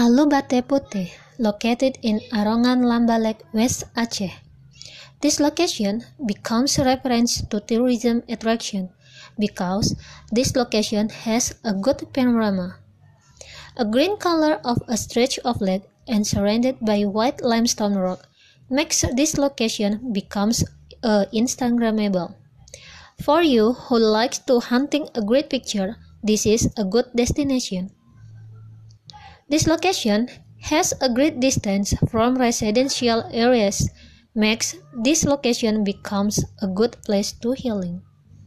Alubate Putih, located in Arongan Lambalek, West Aceh. This location becomes a reference to tourism attraction because this location has a good panorama. A green color of a stretch of lake and surrounded by white limestone rock makes this location becomes uh, Instagrammable. For you who likes to hunting a great picture, this is a good destination. This location has a great distance from residential areas, makes this location becomes a good place to healing.